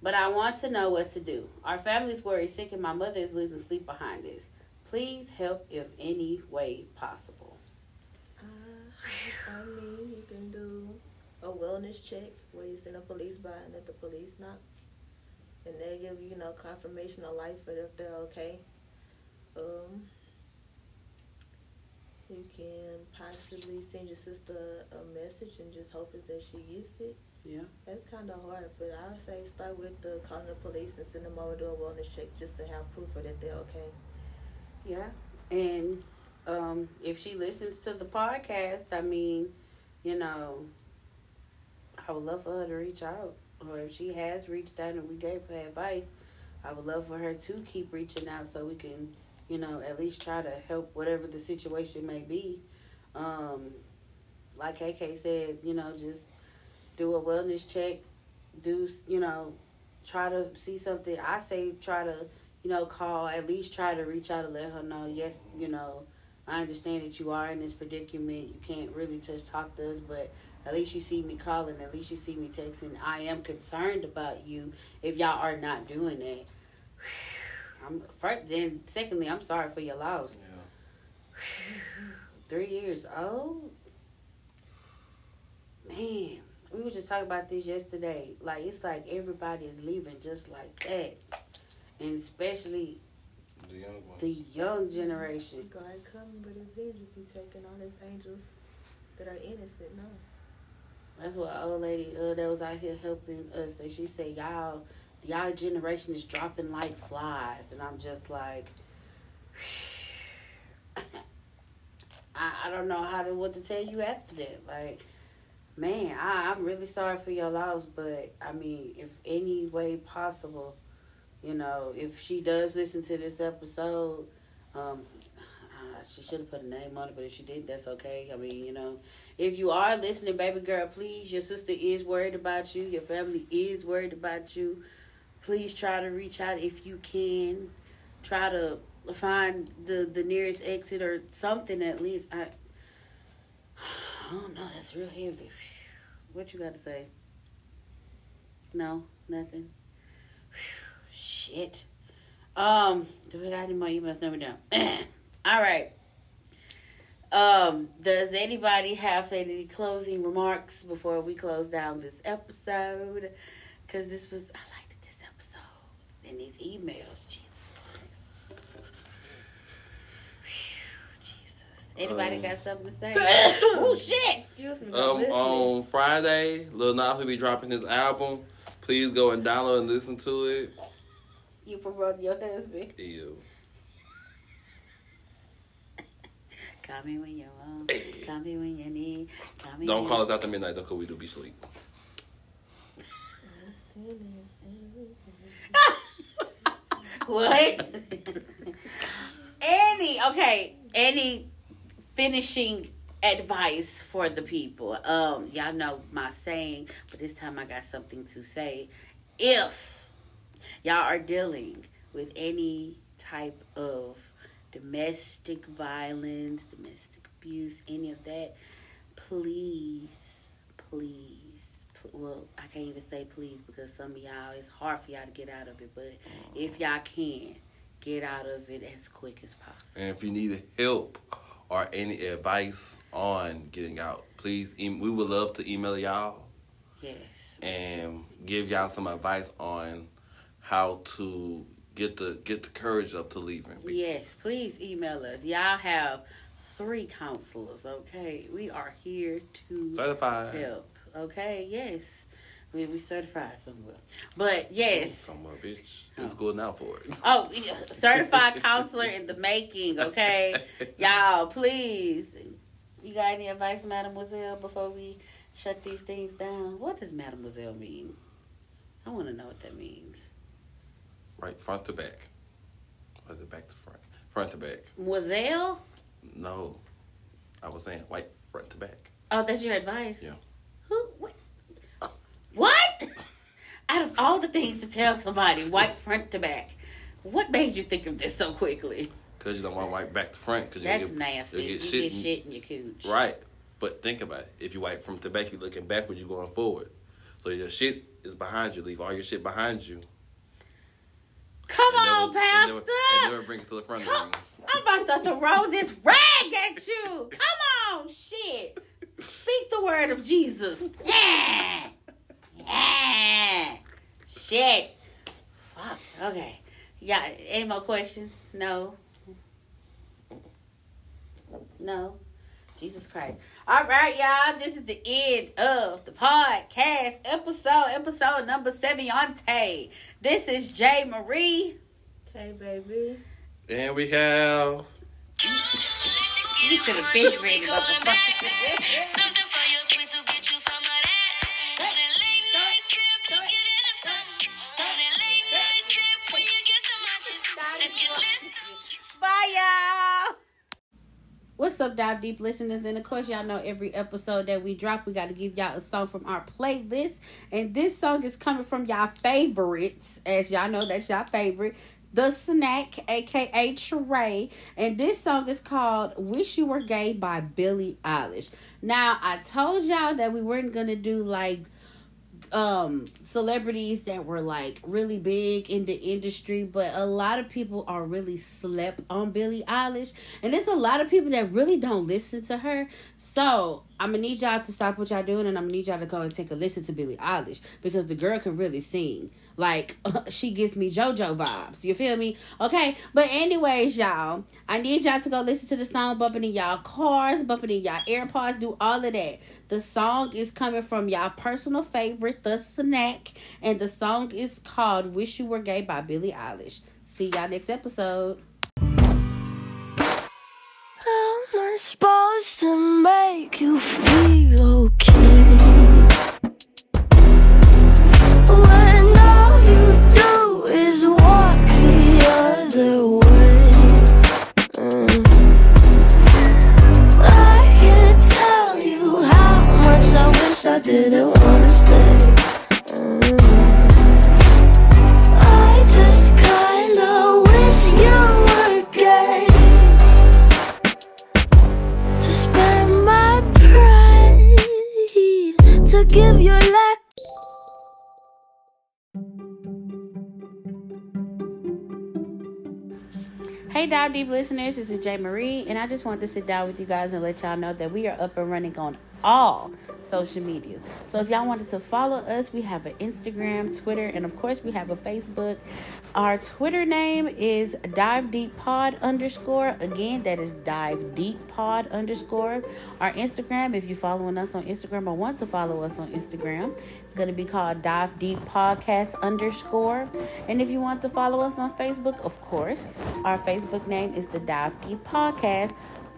But I want to know what to do. Our family's worried sick, and my mother is losing sleep behind this. Please help if any way possible. Uh, I mean, you can do a wellness check where you send a police by and let the police knock. And they give you, you know, confirmation of life if they're okay. Um, you can possibly send your sister a message and just hope is that she gets it. Yeah. That's kind of hard, but I would say start with the calling the police and send them over to a wellness check just to have proof that they're okay. Yeah. And um, if she listens to the podcast, I mean, you know, I would love for her to reach out. Or if she has reached out and we gave her advice, I would love for her to keep reaching out so we can, you know, at least try to help whatever the situation may be. Um, like KK said, you know, just do a wellness check, do, you know, try to see something. I say try to you know, call, at least try to reach out and let her know, yes, you know, I understand that you are in this predicament. You can't really just talk to us, but at least you see me calling, at least you see me texting. I am concerned about you if y'all are not doing that. I'm first, then secondly, I'm sorry for your loss. Yeah. Three years old? Man, we were just talking about this yesterday. Like it's like everybody is leaving just like that. And especially The young one. the young generation. God coming, but his vengeance he taking all his angels that are innocent. No. That's what old lady uh, that was out here helping us. That she said, "Y'all, y'all generation is dropping like flies," and I'm just like, I, I don't know how to what to tell you after that. Like, man, I, I'm really sorry for your loss, but I mean, if any way possible, you know, if she does listen to this episode, um, uh, she should have put a name on it, but if she did, that's okay. I mean, you know, if you are listening, baby girl, please, your sister is worried about you. Your family is worried about you. Please try to reach out if you can. Try to find the the nearest exit or something at least. I, I don't know. That's real heavy. What you got to say? No, nothing. Shit. Um, do we got any more emails? Number down. All right. Um, does anybody have any closing remarks before we close down this episode? Because this was, I liked this episode and these emails. Jesus Christ. Whew, Jesus. Anybody Um, got something to say? oh, shit. Excuse me. Um, on Friday, Lil Nas will be dropping his album. Please go and download and listen to it. You promote your husband. Ew. Call me when you want. Hey. Call me when you need. Call me Don't call us after midnight though, cause we do be sleep. What? any okay? Any finishing advice for the people? Um, y'all know my saying, but this time I got something to say. If y'all are dealing with any type of domestic violence, domestic abuse, any of that, please, please. pl- Well, I can't even say please because some of y'all, it's hard for y'all to get out of it. But if y'all can, get out of it as quick as possible. And if you need help or any advice on getting out, please, we would love to email y'all Yes. and give y'all some advice on how to get the get the courage up to leaving. Yes, please email us. Y'all have three counselors, okay? We are here to Certified. help. Okay, yes. We we certified somewhere. But yes. Somewhere, bitch. Oh. It's good now for it. Oh, certified counselor in the making, okay? Y'all, please. You got any advice, Mademoiselle, before we shut these things down? What does Mademoiselle mean? I want to know what that means. Right, front to back. Or is it back to front? Front to back. Moiselle? No. I was saying white front to back. Oh, that's your advice? Yeah. Who? What? What? Out of all the things to tell somebody, white front to back, what made you think of this so quickly? Because you don't want white back to front. Cause That's you nasty. you'll You get get shit in your cooch. Right. But think about it. If you white from to back, you're looking backward, you're going forward. So your shit is behind you. Leave all your shit behind you. Come And on, never- never- Pastor. and never bring it to the front Come, I'm about to throw this rag at you. Come on, shit. Speak the word of Jesus. Yeah. Shit. Fuck. Okay. Yeah. Any more questions? No. No. Jesus Christ. All right, y'all. This is the end of the podcast episode, episode number Seviante. This is Jay Marie. Hey, baby. And we have. You should have been ready, motherfucker. Up, Dive Deep listeners? And of course, y'all know every episode that we drop, we got to give y'all a song from our playlist. And this song is coming from y'all favorites. As y'all know, that's y'all favorite. The Snack, aka Trey. And this song is called Wish You Were Gay by Billie Eilish. Now, I told y'all that we weren't to do like um celebrities that were like really big in the industry but a lot of people are really slept on Billie Eilish and there's a lot of people that really don't listen to her. So I'm gonna need y'all to stop what y'all doing and I'm gonna need y'all to go and take a listen to Billie Eilish because the girl can really sing. Like she gives me JoJo vibes. You feel me? Okay but anyways y'all I need y'all to go listen to the song bumping in y'all cars bumping in y'all AirPods do all of that the song is coming from y'all personal favorite, The Snack, and the song is called Wish You Were Gay by Billie Eilish. See y'all next episode. How am I supposed to make you feel okay? you know Deep listeners, this is Jay Marie, and I just wanted to sit down with you guys and let y'all know that we are up and running on all social medias. So if y'all wanted to follow us, we have an Instagram, Twitter, and of course we have a Facebook. Our Twitter name is Dive Deep Pod underscore. Again, that is Dive Deep Pod underscore. Our Instagram, if you're following us on Instagram or want to follow us on Instagram, it's going to be called Dive Deep Podcast underscore. And if you want to follow us on Facebook, of course, our Facebook name is the Dive Deep Podcast.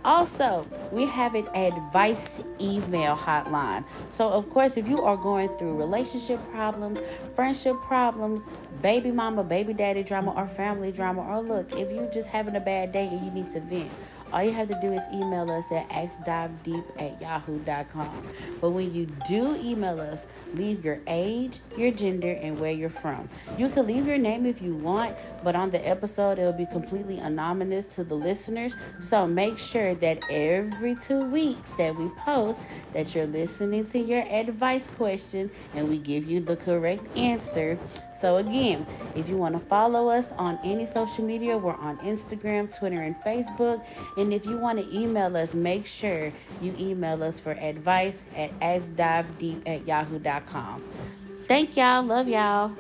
Also, we have an advice email hotline. So, of course, if you are going through relationship problems, friendship problems, baby mama, baby daddy drama, or family drama, or look, if you're just having a bad day and you need to vent, all you have to do is email us at askdivedeep at yahoo.com. But when you do email us, leave your age, your gender, and where you're from. You can leave your name if you want, but on the episode, it will be completely anonymous to the listeners. So make sure that every two weeks that we post, that you're listening to your advice question and we give you the correct answer. So again, if you want to follow us on any social media, we're on Instagram, Twitter, and Facebook. And if you want to email us, make sure you email us for advice at askdivedeep at yahoo.com. Thank y'all. Love y'all.